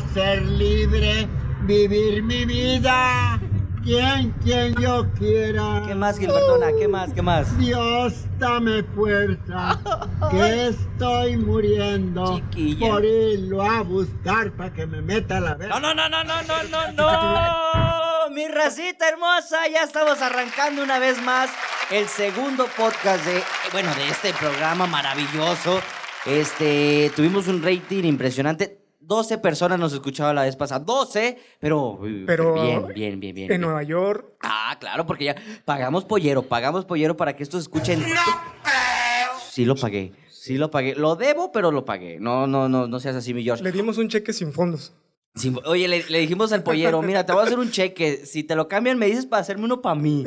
ser libre, vivir mi vida. Quien, quien yo quiera. ¿Qué más, Gilbertona? ¿Qué más? ¿Qué más? Dios, dame fuerza, que estoy muriendo Chiquilla. por irlo a buscar para que me meta la verga. No, no, no, no, no, no, no, no. Mi racita hermosa, ya estamos arrancando una vez más el segundo podcast de, bueno, de este programa maravilloso. Este, tuvimos un rating impresionante. 12 personas nos escuchaban la vez pasada. 12, pero, Pero bien, bien, bien, bien. En bien. Nueva York, Ah, claro, porque ya pagamos pollero, pagamos pollero para que estos escuchen. Sí lo pagué, sí lo pagué. Lo debo, pero lo pagué. No, no, no, no seas así, mi George. le dimos un cheque sin fondos. Oye, le, le dijimos al pollero, mira, te voy a hacer un cheque. Si te lo cambian, me dices para hacerme uno para mí.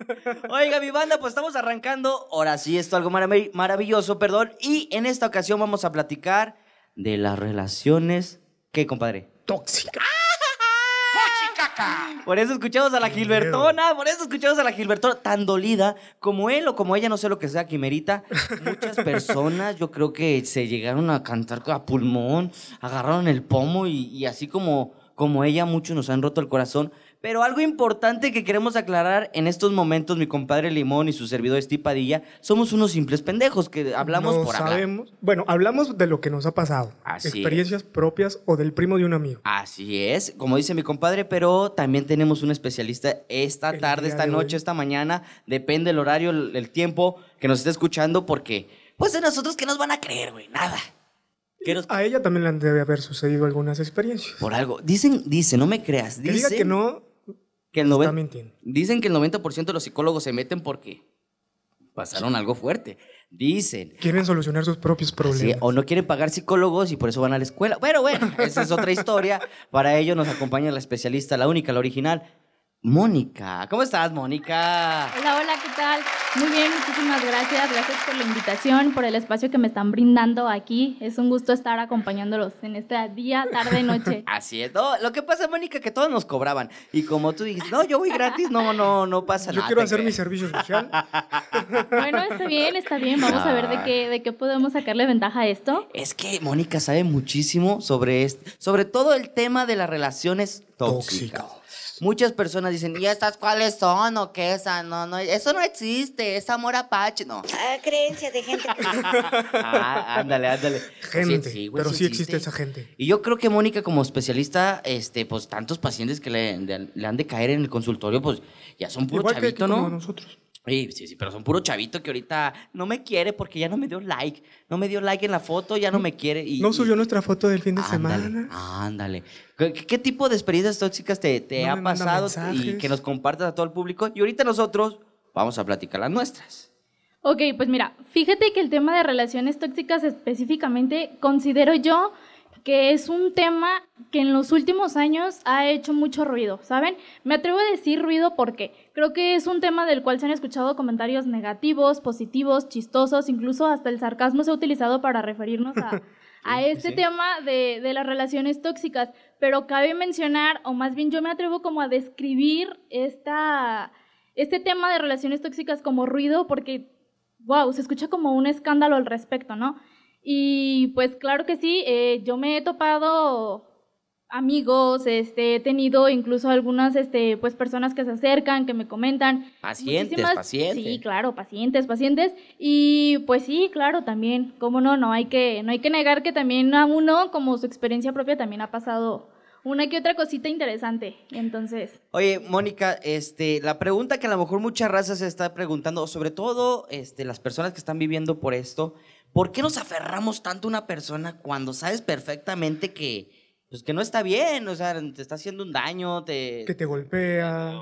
Oiga, mi banda, pues estamos arrancando. Ahora sí, esto algo marav- maravilloso, perdón. Y en esta ocasión vamos a platicar de las relaciones. ¿Qué, compadre? Tóxica. Por eso escuchamos a la Gilbertona, por eso escuchamos a la Gilbertona tan dolida como él o como ella, no sé lo que sea, Quimerita. Muchas personas, yo creo que se llegaron a cantar a pulmón, agarraron el pomo y, y así como, como ella, muchos nos han roto el corazón. Pero algo importante que queremos aclarar en estos momentos, mi compadre Limón y su servidor Steve Padilla, somos unos simples pendejos que hablamos no por hablar. sabemos. Bueno, hablamos de lo que nos ha pasado. Así es. Experiencias propias o del primo de un amigo. Así es, como dice mi compadre, pero también tenemos un especialista esta El tarde, esta noche, hoy. esta mañana, depende el horario, el, el tiempo que nos esté escuchando, porque, pues de nosotros, ¿qué nos van a creer, güey? Nada. ¿Qué nos- A ella también le han debe haber sucedido algunas experiencias. Por algo. Dicen, dice, no me creas, Que diga que no, que el está noven- mintiendo. dicen que el 90% de los psicólogos se meten porque pasaron algo fuerte. Dicen. Quieren solucionar sus propios Sí, problemas. o no quieren pagar psicólogos y por eso van a la escuela. Bueno, bueno, esa es otra historia. Para ello nos acompaña la especialista, la única, la original, Mónica. ¿Cómo estás, Mónica? Hola, hola, ¿qué tal? Muy bien, muchísimas gracias. Gracias por la invitación, por el espacio que me están brindando aquí. Es un gusto estar acompañándolos en este día, tarde, noche. Así es. No, lo que pasa, Mónica, que todos nos cobraban. Y como tú dijiste, no, yo voy gratis, no, no, no pasa Yo nada. quiero te hacer mi servicio social. Bueno, está bien, está bien. Vamos a ver de qué, de qué podemos sacarle ventaja a esto. Es que Mónica sabe muchísimo sobre este, sobre todo el tema de las relaciones tóxicas. Tóxicas. Muchas personas dicen, ¿y estas cuáles son o qué esa? No, no, eso no existe, es amor apache, no. Ah, creencia de gente. Ah, ándale, ándale. Gente. Sí, güey, pero sí existe esa gente. Y yo creo que Mónica, como especialista, este, pues tantos pacientes que le, le- le han de caer en el consultorio, pues ya son puro Igual chavito, que como ¿no? nosotros. Sí, sí, sí, pero son puro chavito que ahorita no me quiere porque ya no me dio like. No me dio like en la foto, ya no me quiere. Y, No y- subió nuestra foto del fin de Ándale, semana. Ándale. ¿Qué, qué tipo de experiencias tóxicas te, te No ha me manda pasado y que nos compartas a todo el público? Y ahorita nosotros vamos a platicar las nuestras. Ok, pues mira, fíjate que el tema de relaciones tóxicas específicamente considero yo que es un tema que en los últimos años ha hecho mucho ruido, ¿saben? Me atrevo a decir ruido porque creo que es un tema del cual se han escuchado comentarios negativos, positivos, chistosos, incluso hasta el sarcasmo se ha utilizado para referirnos a, a este tema de, de las relaciones tóxicas, pero cabe mencionar, o más bien yo me atrevo como a describir esta, este tema de relaciones tóxicas como ruido porque wow, se escucha como un escándalo al respecto, ¿no? Y pues claro que sí, eh, yo me he topado amigos, este, he tenido incluso algunas, este, pues personas que se acercan, que me comentan. Pacientes, muchísimas- pacientes. Sí, claro, pacientes, pacientes. Y pues sí, claro, también, cómo no, no hay que, no hay que negar que también a uno, como su experiencia propia, también ha pasado una que otra cosita interesante. Entonces, Oye, Mónica, este, la pregunta que a lo mejor mucha raza se está preguntando, sobre todo este, las personas que están viviendo por esto, ¿por qué nos aferramos tanto a una persona cuando sabes perfectamente que, pues, que no está bien? O sea, te está haciendo un daño, te... Que te golpea,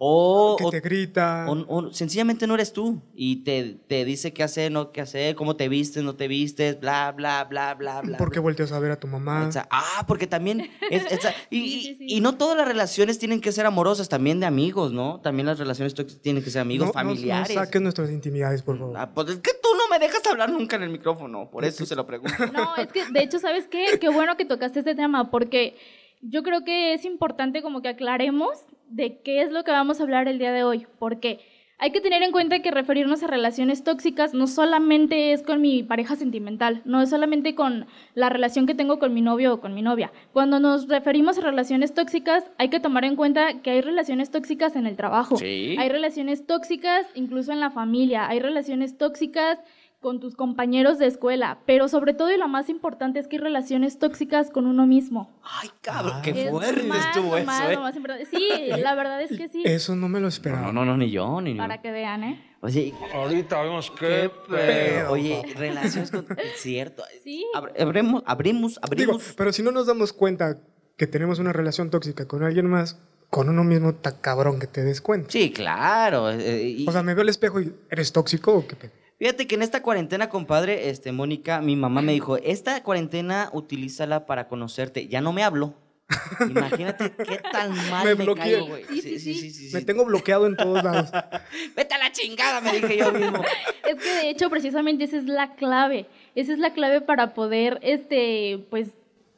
o, que o- te grita. o- o sencillamente no eres tú y te, te dice qué hacer, no qué hacer, cómo te vistes, no te vistes, bla, bla, bla, bla, bla. ¿Por qué volteas a ver a tu mamá? Ah, porque también. es- esa- y, Sí, y- sí, sí. y no todas las relaciones tienen que ser amorosas, también de amigos, ¿no? También las relaciones tienen que ser amigos, No- no- familiares. No, saques nuestras intimidades, por favor. Ah, pues es que tú no me dejas hablar nunca en el micrófono, por eso se lo pregunto. No, es que de hecho, ¿sabes qué? Qué bueno que tocaste este tema, porque yo creo que es importante como que aclaremos de qué es lo que vamos a hablar el día de hoy, porque Hay que tener en cuenta que referirnos a relaciones tóxicas no solamente es con mi pareja sentimental, no es solamente con la relación que tengo con mi novio o con mi novia. Cuando nos referimos a relaciones tóxicas, hay que tomar en cuenta que hay relaciones tóxicas en el trabajo, Sí. hay relaciones tóxicas incluso en la familia, hay relaciones tóxicas con tus compañeros de escuela, pero sobre todo y lo más importante es que hay relaciones tóxicas con uno mismo. Ay, cabrón, qué Es fuerte más, estuvo eso, más, ¿eh? lo más importante. Sí, la verdad es que sí. Eso no me lo esperaba. No, no, no, ni yo, ni yo. Para que vean, ¿eh? Oye, Ahorita vemos qué qué pedo. Oye, relaciones con... Es cierto. Sí. Ab- Abrimos, abrimos, Digo, abrimos. pero si no nos damos cuenta que tenemos una relación tóxica con alguien más, con uno mismo está cabrón que te des cuenta. Sí, claro. eh, y- O sea, me veo al espejo y ¿eres tóxico o qué pedo? Fíjate que en esta cuarentena, compadre, este, Mónica, mi mamá me dijo, esta cuarentena utilízala para conocerte. Ya no me habló. Imagínate qué tan mal Me me, caigo, güey. Sí, sí, sí. sí, Me sí. tengo bloqueado en todos lados. Vete a la chingada, me dije yo mismo. Es que de hecho precisamente esa es la clave. Esa es la clave para poder este pues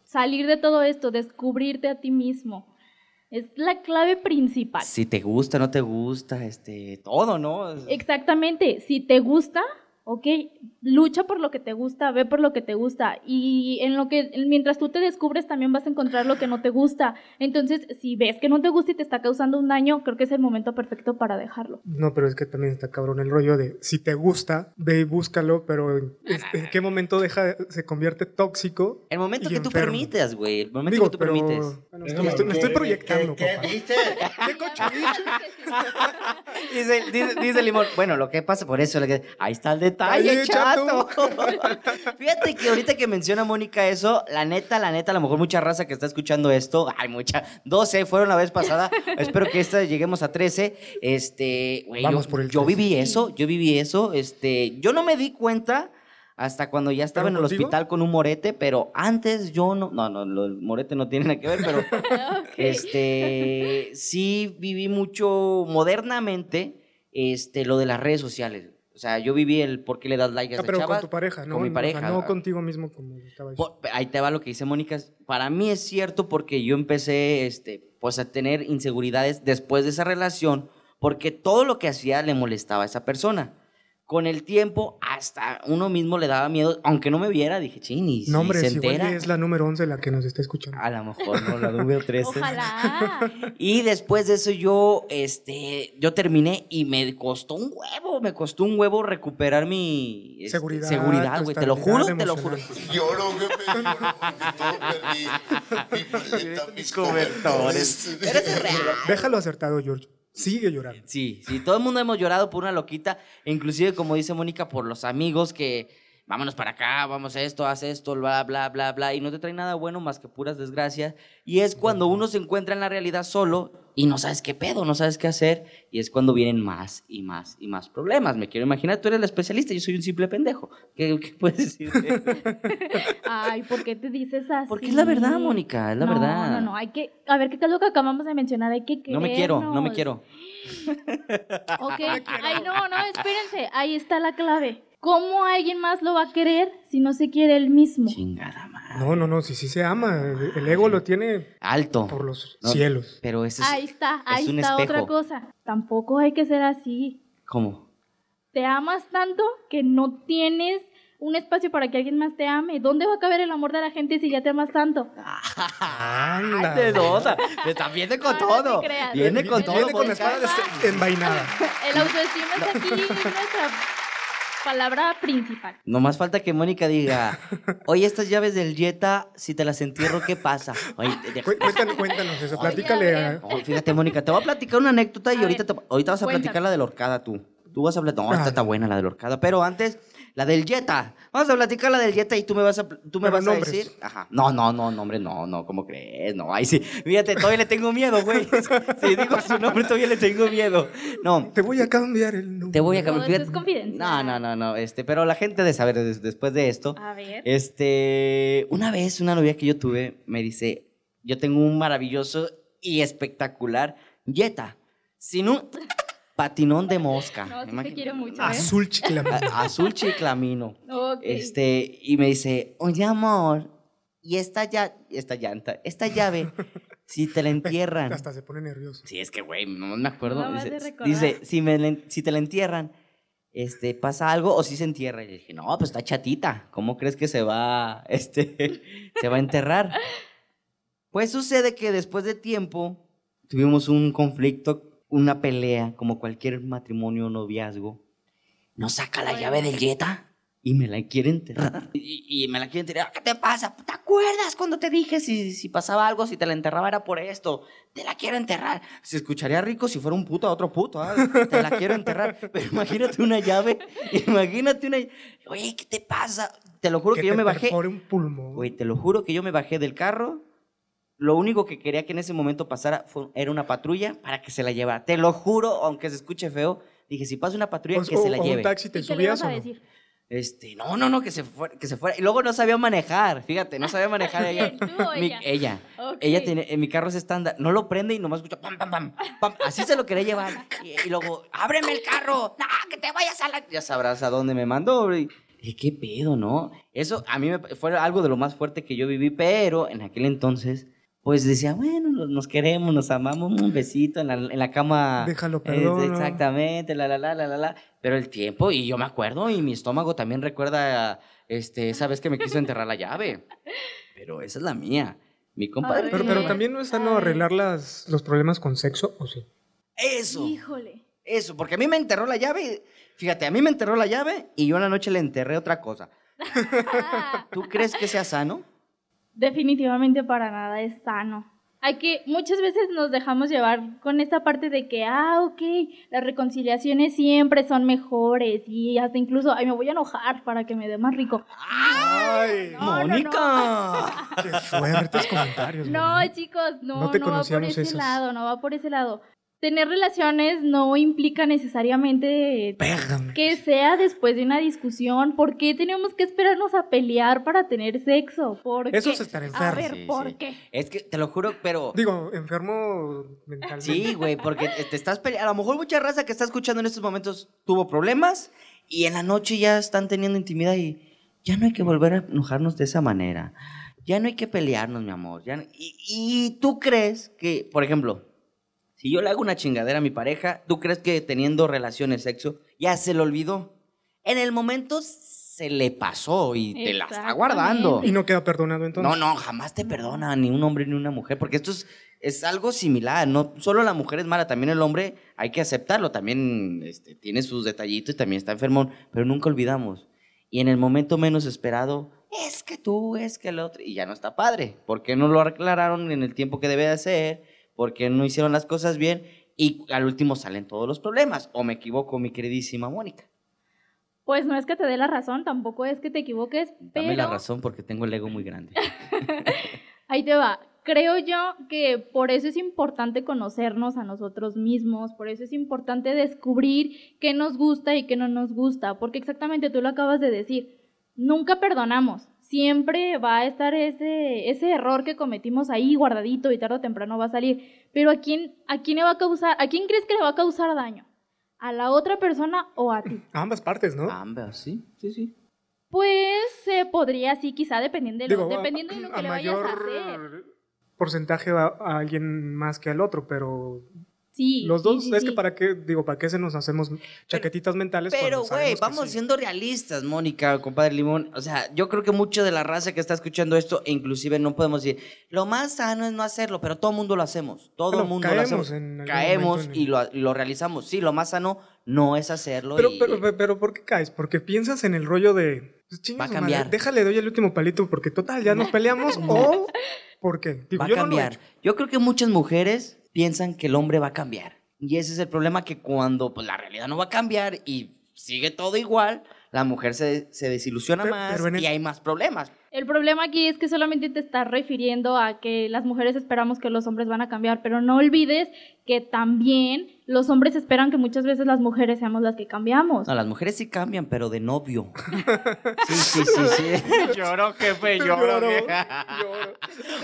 salir de todo esto, descubrirte a ti mismo. Es la clave principal. Si te gusta, no te gusta, este, todo, ¿no? Exactamente, si te gusta, ok, lucha por lo que te gusta, ve por lo que te gusta y en lo que mientras tú te descubres también vas a encontrar lo que no te gusta. Entonces, si ves que no te gusta y te está causando un daño, creo que es el momento perfecto para dejarlo. No, pero es que también está cabrón el rollo de si te gusta, ve y búscalo, pero ¿en, en qué momento deja, se convierte tóxico? El momento que tú permites, güey. El momento Digo, que tú pero... permites. bueno, estoy- estoy- me estoy proyectando, ¿Qué, papá. qué dice? ¿Qué? Dice, dice, dice Limón, bueno, lo que pasa por eso, lo que- ahí está el detalle, chato. Fíjate que ahorita que menciona Mónica eso, la neta, la neta, a lo mejor mucha raza que está escuchando esto, hay mucha, 12 fueron la vez pasada, espero que esta lleguemos a 13, este, güey, Vamos yo, por el yo 13. viví eso, yo viví eso, este, yo no me di cuenta hasta cuando ya estaba en ¿Pero el contigo? hospital con un morete, pero antes yo no, no, no, lo- el morete no tiene nada que ver, pero este, sí viví mucho modernamente este, lo de las redes sociales. O sea, yo viví el por qué le das like a Ah, esa pero chava. con tu pareja, ¿no? Con mi O sea, pareja. no contigo mismo como estaba diciendo. Por- ahí te va lo que dice Mónica. Para mí es cierto porque yo empecé este, pues a tener inseguridades después de esa relación porque todo lo que hacía le molestaba a esa persona. Con el tiempo, hasta uno mismo le daba miedo, aunque no me viera, dije, ching, y si No, hombre, se si igual entera. es la número 11 la que nos está escuchando. A lo mejor no, la número 13. Ojalá. Y después de eso yo, este, yo terminé y me costó un huevo, me costó un huevo recuperar mi este, Seguridad, seguridad, güey, te lo juro, te lo juro. Lloro, todo perdí. Mi mis cobertores. Pero es real. Déjalo acertado, George. Sigue llorando. Sí, sí, todo el mundo hemos llorado por una loquita, inclusive como dice Mónica, por los amigos que vámonos para acá, vamos a esto, haz esto, bla, bla, bla, bla, y no te trae nada bueno más que puras desgracias. Y es cuando uno se encuentra en la realidad solo y no sabes qué pedo, no sabes qué hacer, y es cuando vienen más y más y más problemas. Me quiero imaginar, tú eres el especialista, yo soy un simple pendejo. ¿Qué, qué puedes decir? Ay, ¿por qué te dices así? Porque es la verdad, Mónica, es la no, verdad. No, no, hay que, a ver, ¿qué es lo que acabamos de mencionar? Hay que No me quiero, no me quiero. Ok, ay, no, no, espérense, ahí está la clave. ¿Cómo alguien más lo va a querer si no se quiere él mismo? Chingada madre. No, no, no, si sí se ama. El, el ego lo tiene Alto. por los No, cielos. Pero ese es... Ahí está, es ahí un está otra cosa. Tampoco hay que ser así. ¿Cómo? Te amas tanto que no tienes un espacio para que alguien más te ame. ¿Dónde va a caber el amor de la gente si ya te amas tanto? Anda. Ay, te nota. Está viene con No, no te todo. creas. Viene con Viene todo. con la espada envainada. El autoestima es aquí nuestra palabra principal. Nomás falta que Mónica diga, oye, estas llaves del Jetta, si te las entierro, ¿qué pasa? Oye, de- Cuéntanos, cuéntanos eso. Platícale a. Oh, fíjate, Mónica, te voy a platicar una anécdota y A ahorita, ver, te- ahorita vas a cuéntame. platicar la de la horcada tú. Tú vas a platicar, no, esta está buena la de la horcada, pero antes, la del Jetta. Vamos a platicar la del Jetta y tú me vas a, tú me Pero vas a decir. Ajá. No, no, no, nombre, no, no, ¿cómo crees? No, ahí sí. Fíjate, todavía le tengo miedo, güey. Si digo su nombre, todavía le tengo miedo. No, Te voy a cambiar el nombre. te voy a cambiar. esto es. No, no, no, no, este, pero la gente de saber des- después de esto. A ver. Este, una vez una novia que yo tuve me dice, yo tengo un maravilloso y espectacular Jetta, sin un patinón de mosca. No, sí te quiero mucho, ¿eh? Azul chiclamino. Azul chiclamino. Ok. Este, y me dice, oye amor, Y esta, ya, esta llanta, esta llave, si te la entierran. Hasta se pone nervioso. Sí, es que, güey, no me acuerdo. No dice, dice, si, me si te la entierran, este, pasa algo o si se entierra. Y le dije, no, pues está chatita. ¿Cómo crees que se va, este, se va a enterrar? Pues sucede que después de tiempo tuvimos un conflicto, una pelea, como cualquier matrimonio o noviazgo. No saca la llave del Jetta y me la quiere enterrar. Y, y me la quiere enterrar. ¿Qué te pasa? ¿Te acuerdas cuando te dije si, si pasaba algo, si te la enterraba era por esto? Te la quiero enterrar. Se escucharía rico si fuera un puto a otro puto. ¿ah? Te la quiero enterrar. Pero imagínate una llave. Imagínate una. Oye, ¿qué te pasa? Te lo juro que, yo te me bajé. un pulmón. Güey, te lo juro que yo me bajé del carro. Lo único que quería que en ese momento pasara fue- era una patrulla para que se la llevara. Te lo juro, aunque se escuche feo, dije, si pasa una patrulla, O- que se la o- lleve. un taxi te ¿Y qué le subías ibas o a no? decir? Este, no, no, no, que se fuera, que se fuera. Y luego no sabía manejar, fíjate, no sabía manejar ella. ¿Quién, tú o Mi- ella? ella. Tiene, en mi carro es estándar, no lo prende y nomás escucha pam, pam, pam, pam. Así se lo quería llevar. Y, y luego, ábreme el carro, no, que te vayas a la. Ya sabrás a dónde me mandó. Y dije, qué pedo, ¿no? Eso a mí me, fue algo de lo más fuerte que yo viví, pero en aquel entonces, pues decía, bueno, nos, queremos, nos amamos, un besito en la, en la cama. Déjalo, Eh, perdono. exactamente, la, la, la, la, la, la. Pero el tiempo, y yo me acuerdo, y mi estómago también recuerda este, esa vez que me quiso enterrar la llave. Pero esa es la mía. Mi compadre. Pero, pero también no es sano arreglar las, los problemas con sexo, ¿o sí? Eso. Híjole. Eso, porque a mí me enterró la llave. Fíjate, a mí me enterró la llave y yo en la noche le enterré otra cosa. ¿Tú crees que sea sano? Definitivamente para nada es sano. Hay que, muchas veces nos dejamos llevar con esta parte de que, ah, ok, las reconciliaciones siempre son mejores y hasta incluso, ay, me voy a enojar para que me dé más rico. ¡Ay! No, no, no. ¡Mónica! ¡Qué fuertes comentarios! No, chicos, no, No te no va por ese lado, no va por ese lado. Tener relaciones no implica necesariamente Pégame. que sea después de una discusión. ¿Por qué tenemos que esperarnos a pelear para tener sexo? ¿Por Eso qué? es estar A enfermo. ver, Sí, ¿por sí. qué? Es que te lo juro, pero. Digo, enfermo mentalmente. Sí, güey, porque te estás peleando. A lo mejor mucha raza que está escuchando en estos momentos tuvo problemas y en la noche ya están teniendo intimidad y ya no hay que volver a enojarnos de esa manera. Ya no hay que pelearnos, mi amor. Ya no- y, y tú crees que, por ejemplo, si yo le hago una chingadera a mi pareja, ¿tú crees que teniendo relaciones, sexo, ya se le olvidó? En el momento se le pasó y te la está guardando. Y no queda perdonado entonces. No, no, jamás te perdona ni un hombre ni una mujer, porque esto es, es algo similar. No solo la mujer es mala, también el hombre hay que aceptarlo. También este, tiene sus detallitos y también está enfermón, pero nunca olvidamos. Y en el momento menos esperado, es que tú, es que el otro, y ya no está padre. ¿Por qué no lo aclararon en el tiempo que debe de ser? ¿Por qué no hicieron las cosas bien? Y al último salen todos los problemas. ¿O me equivoco, mi queridísima Mónica? Pues no es que te dé la razón, tampoco es que te equivoques, pero Dame la razón porque tengo el ego muy grande. ahí te va. Creo yo que por eso es importante conocernos a nosotros mismos, por eso es importante descubrir qué nos gusta y qué no nos gusta, porque exactamente tú lo acabas de decir, nunca perdonamos, siempre va a estar ese, ese error que cometimos ahí guardadito y tarde o temprano va a salir, pero ¿a quién, ¿a quién le va a causar, a quién crees que le va a causar daño? ¿A la otra persona o a ti? A ambas partes, ¿no? Ambas, sí, sí, sí. Pues se podría, sí, quizá dependiendo de lo, Digo, a- dependiendo de lo que a le vayas a mayor hacer. porcentaje va a alguien más que al otro, pero Sí, los dos, sí, es que para qué, digo, para qué se nos hacemos chaquetitas mentales. Pero, güey, vamos siendo realistas, Mónica, compadre Limón. O sea, yo creo que mucho de la raza que está escuchando esto, e inclusive no podemos decir, lo más sano es no hacerlo, pero todo el mundo lo hacemos. Todo Bueno, el mundo caemos lo hacemos. Caemos en y el- lo, lo realizamos. Sí, lo más sano no es hacerlo. Pero, y- pero, pero, pero, ¿por qué caes? Porque piensas en el rollo de. Pues, Va a madre, cambiar. déjale, doy el último palito porque total, ya nos peleamos. o. ¿Por qué? Digo, va a yo no lo he cambiar. hecho. yo creo que muchas mujeres piensan que el hombre va a cambiar. Y ese es el problema, que cuando pues, la realidad no va a cambiar y sigue todo igual, la mujer se, se desilusiona Pero- más pero en el- y hay más problemas. El problema aquí es que solamente te estás refiriendo a que las mujeres esperamos que los hombres van a cambiar, pero no olvides que también los hombres esperan que muchas veces las mujeres seamos las que cambiamos. No, las mujeres sí cambian, pero de novio. Sí, sí, sí, sí. Lloró, jefe, Lloro, vieja. lloro.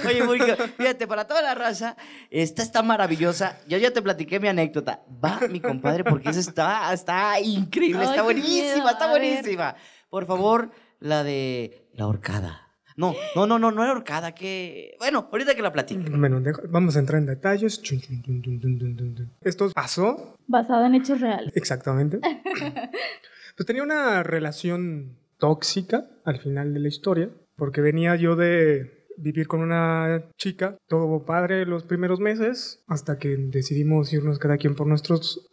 Oye, Mónica, fíjate, para toda la raza, esta está maravillosa. Yo ya te platiqué mi anécdota. Va, mi compadre, porque esa está, está increíble, Ay, está buenísima, está buenísima. Por favor, la de la horcada. No, no, no, no, no era horcada, que... Bueno, ahorita que la platico. Bueno, deja- vamos a entrar en detalles. Chun, chun. Esto pasó Basado en hechos reales. exactamente. Pues tenía una relación tóxica al final de la historia, porque venía yo de vivir con una chica, todo padre los primeros meses, hasta que decidimos irnos cada quien por nuestros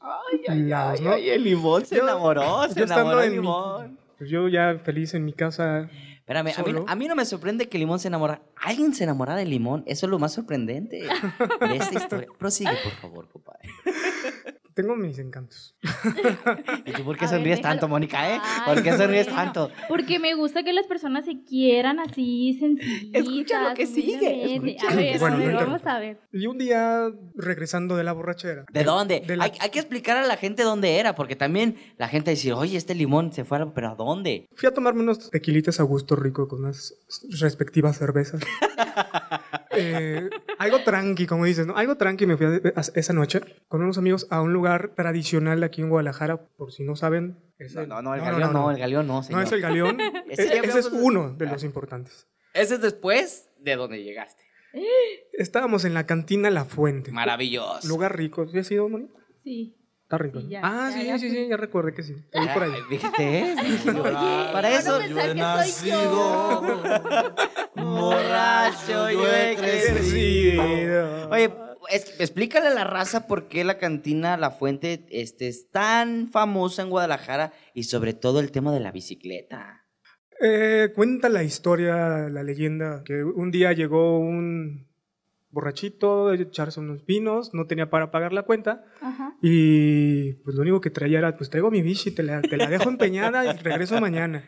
lados, ¿no? el limón se Yo- enamoró, se yo enamoró el en mi- limón. Pues yo ya feliz en mi casa. Espérame, a mí, Solo. a mí no me sorprende que Limón se enamora. ¿Alguien se enamora de Limón? Eso es lo más sorprendente de esta historia. Prosigue, por favor, compadre. Tengo mis encantos. ¿Y tú por qué A sonríes tanto, Mónica, eh? Ay, ¿Por qué sonríes bueno. tanto? Porque me gusta que las personas se quieran así, sencillitas. Escucha lo que sigue, escucha A ver, Bueno, a ver, vamos a ver. Y un día, regresando de la borrachera. ¿De dónde? de la- hay, hay que explicar a la gente dónde era, porque también la gente dice, oye, este limón se fue, a pero ¿a dónde? Fui a tomarme unos tequilitas a gusto rico con unas respectivas cervezas. Eh, algo tranqui, como dices, ¿no? Algo tranqui me fui a- a- esa noche con unos amigos a un lugar tradicional aquí en Guadalajara, por si no saben. es No, no, no, el galeón no, el galeón no, No señor. es el galeón. Ese E- ya ese es hablamos de- uno de los importantes. Ese es después de donde llegaste. Estábamos en la cantina La Fuente. Maravilloso. Lugar rico. ¿Sí ha sido, Moni? Sí. Está rico. Sí, ¿no? ya, ah, ya, sí, ya sí, sí, ya recuerdo que sí. Ahí por ahí. ¿Viste? Oye, Para eso- pensar que soy yo. Borracho, yo he crecido. Oye, es- explícale a la raza por qué la cantina La Fuente este, es tan famosa en Guadalajara y sobre todo el tema de la bicicleta. Eh, cuenta la historia, la leyenda, que un día llegó un borrachito a echarse unos vinos, no tenía para pagar la cuenta Ajá. y pues lo único que traía era, pues traigo mi bici, te la, te la dejo empeñada y regreso mañana.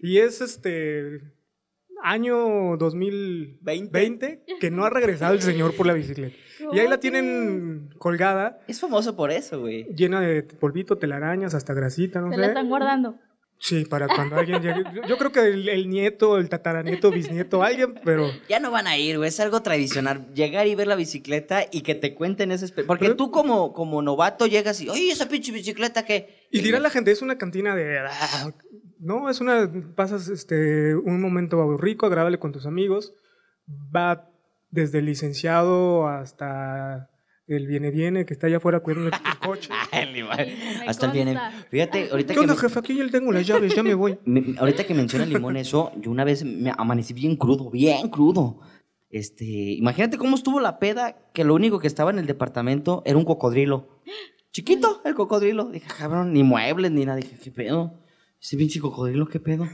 Y es este año 2020 que no ha regresado el señor por la bicicleta. Y ahí la tienen colgada, Es famoso por eso, güey. llena de polvito, telarañas, hasta grasita, no Se sé. la están guardando. Sí, para cuando alguien llegue. Yo- creo que el, el nieto, el tataranieto, bisnieto, alguien, pero Ya no van a ir, güey. Es algo tradicional. Llegar y ver la bicicleta y que te cuenten ese... Porque Pero- tú como, como novato llegas y, oye, esa pinche bicicleta que... Y dirá la gente, es una cantina de... "Ah", No, es una... Pasas este, un momento rico, agradable con tus amigos. Va desde el licenciado hasta el viene-viene que está allá afuera cuidando el coche. Hasta el viene. Fíjate, ahorita ¿Qué que... onda, me- jefe? Aquí ya tengo las llaves, ya me voy. Me- ahorita que menciona limón eso, yo una vez me amanecí bien crudo, bien crudo. Este, imagínate cómo estuvo la peda, que lo único que estaba en el departamento era un cocodrilo. Chiquito, el cocodrilo. Dije, cabrón, ni muebles ni nada. Dije, ¿qué pedo? Ese pinche cocodrilo, ¿qué pedo?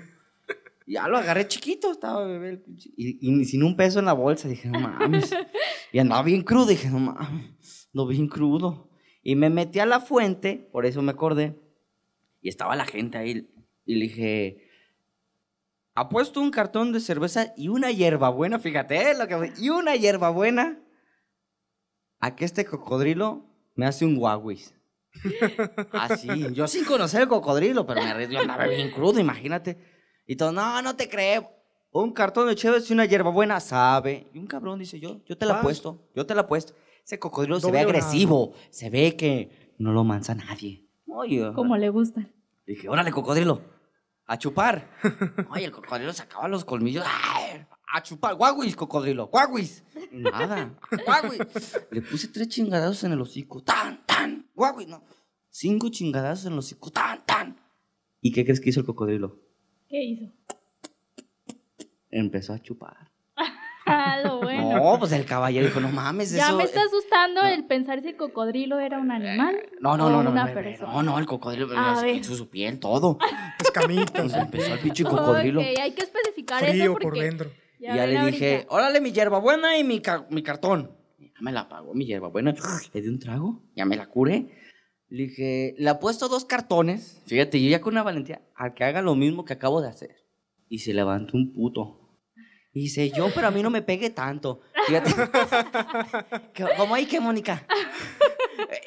Ya lo agarré chiquito, estaba bebé y, y sin un peso en la bolsa. Dije, no mames. Y andaba bien crudo. Dije, no mames, no bien crudo. Y me metí a la fuente, por eso me acordé. Y estaba la gente ahí. Y le dije, apuesto un cartón de cerveza y una hierbabuena, fíjate eh, lo que y una hierbabuena a que este cocodrilo me hace un guaguis. Así, yo sin conocer el cocodrilo, pero me arriesgo, andaba bien crudo, imagínate. Y todo, no, no te creo. Un cartón de chévere y una hierbabuena, sabe. Y un cabrón dice, yo, yo te la apuesto, yo te la apuesto. Ese cocodrilo se ve agresivo, se ve que no lo mansa nadie. Oye, Como le gusta. Dije, órale, cocodrilo, a chupar. Oye, el cocodrilo sacaba los colmillos. ¡ay! A chupar, guaguis, cocodrilo, guaguis. Nada, guaguis. Le puse tres chingadazos en el hocico. Tan, tan, guaguis, no. Cinco chingadazos en el hocico. Tan, tan. ¿Y qué crees que hizo el cocodrilo? ¿Qué hizo? Empezó a chupar. Ah, lo bueno. No, pues el caballero dijo, no mames, ya eso... me está asustando no. el pensar si el cocodrilo era un animal No, no, o no, no, una no, persona. no, no, el cocodrilo A ver. hizo su piel, todo. Escamitas, Entonces empezó el pinche cocodrilo. Ok, hay que especificar eso frío porque por dentro. Y ya le dije, ahorita. órale mi hierbabuena y mi, ca- mi cartón. Ya me la pagó mi hierbabuena. Le di un trago, ya me la curé. Le dije, le apuesto dos cartones. Fíjate, yo ya con una valentía, al que haga lo mismo que acabo de hacer. Y se levantó un puto. Y dice, yo, pero a mí no me pegue tanto. Fíjate. ¿Cómo ahí que, Mónica?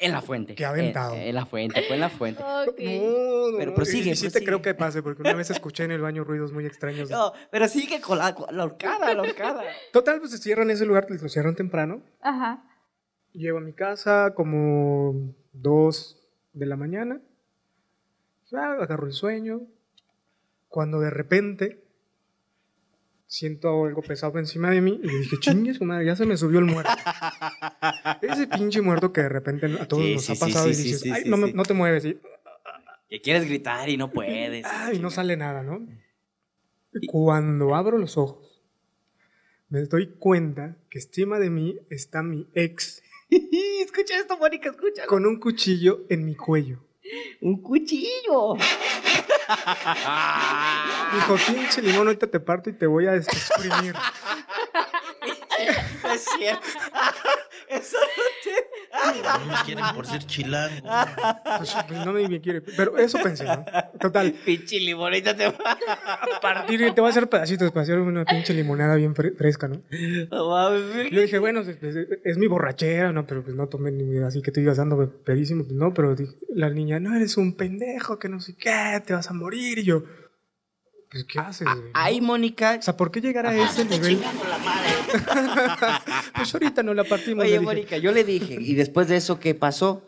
En la fuente. Qué aventado. En, en la fuente, fue en la fuente. Ok. No, no, Pero prosigue, Y sí te creo que pase, porque una vez escuché en el baño ruidos muy extraños. No, pero sigue con la, con la horcada, la horcada. Total, pues se cierran ese lugar, lo cierran temprano. Ajá. Llego a mi casa como dos de la mañana. Ah, agarro el sueño. Cuando de repente siento algo pesado encima de mí y dije, chingue su madre, ya se me subió el muerto. Ese pinche muerto que de repente a todos Sí, nos sí, ha pasado sí, y dices, ay, no, me- no te mueves. Y, Que quieres gritar y no puedes. ay, no sale nada, ¿no? Y Cuando abro los ojos, me doy cuenta que encima de mí está mi ex escucha esto, Mónica, escúchalo. con un cuchillo en mi cuello. Un cuchillo. Dijo, pinche limón, ahorita te parto y te voy a exprimir. Es cierto. Eso No me quieren por ser chilango. Pues, pues, no me quiere. Pero eso pensé, ¿no? Total, Pinche limonita te va. a partir te voy a hacer pedacitos para hacer una pinche limonada bien fre- fresca, ¿no? Yo dije, bueno, es, es- es mi borrachera, ¿no? Pero pues no tomé ni así que tú ibas dando pedísimo. Pues no, pero dije- la niña, no, eres un pendejo, que no sé qué, te vas a morir. Y yo, ¿qué haces, güey? no? Ahí, Mónica. O sea, ¿por qué llegar a ese nivel? pues ahorita no la partimos. Oye. Mónica, yo le dije, ¿y después de eso qué pasó?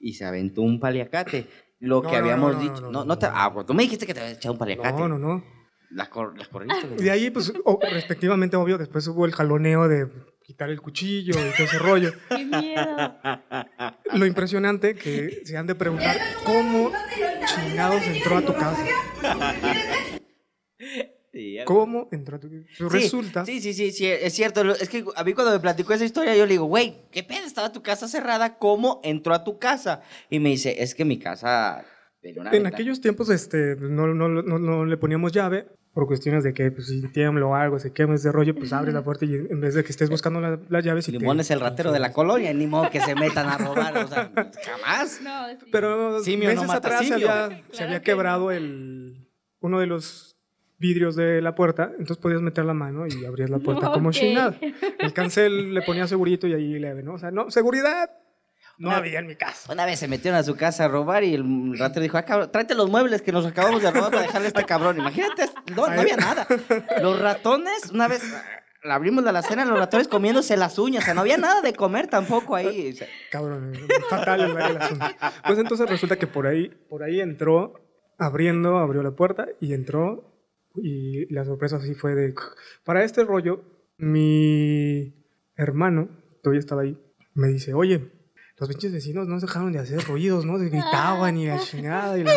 Y se aventó un paliacate. Lo No, que no, habíamos no, dicho. no, No, no, no te. Ah, pues tú me dijiste que te habías echado un paliacate. No, no, no. La, cor- la corriste. De ahí, pues, o- respectivamente, obvio, después hubo el jaloneo de quitar el cuchillo y todo ese rollo. ¡Qué miedo! Lo impresionante que se han de preguntar cómo chingados entró a tu casa. ¿Cómo entró a tu Sí, resulta Sí, sí, sí, sí, es cierto. Es que a mí cuando me platicó esa historia, yo le digo, güey, ¿qué pedo? Estaba tu casa cerrada, ¿cómo entró a tu casa? Y me dice, es que mi casa en ventana". aquellos tiempos este, no, no, no, no le poníamos llave por cuestiones de que pues, si tiembla o algo, se quema ese rollo, pues abres la puerta y en vez de que estés buscando la, la llave... si te- Limón es el ratero de la colonia, ni modo que se metan a robar, o sea, jamás. No, sí. Pero Simio no meses mata atrás se había, se Claro había que quebrado el, uno de los vidrios de la puerta, entonces podías meter la mano y abrías la puerta como Ok. si nada. El cancel le ponía segurito y ahí leve, ¿no? O sea, no, seguridad no Una- había en mi casa. Una vez se metieron a su casa a robar y el ratero dijo, ah, cabrón, tráete los muebles que nos acabamos de robar para dejarle a este cabrón. Imagínate, no, no había nada. Los ratones, una vez la abrimos de la cena, los ratones comiéndose las uñas, o sea, no había nada de comer tampoco ahí. o sea, Cabrón, fatal el, el asunto. Pues entonces resulta que por ahí, por ahí entró, abriendo, abrió la puerta y entró y la sorpresa así fue de... Para este rollo, mi hermano, todavía estaba ahí, me dice, oye, los pinches vecinos no dejaron de hacer ruidos, ¿no? Se gritaban y la chingada y la...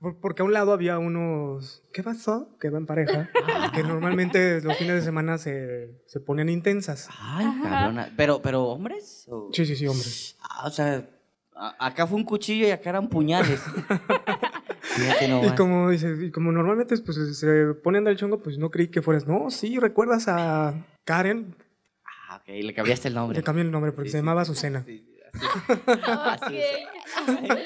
Por- Porque a un lado había unos... ¿Qué pasó? Que van pareja. Que normalmente los fines de semana se, se ponen intensas. Ay, cabrona. Pero, pero, ¿hombres? O- Sí, sí, sí, hombre. Ah, o sea, acá fue un cuchillo y acá eran puñales. Fíjate Y como, dice, y como normalmente pues, se ponen del chongo, pues no creí que fueras. No, sí, ¿recuerdas a Karen? Ah, ok, le cambiaste el nombre. Le cambié el nombre porque Sí, se sí. llamaba Azucena. Sí, así. Ok.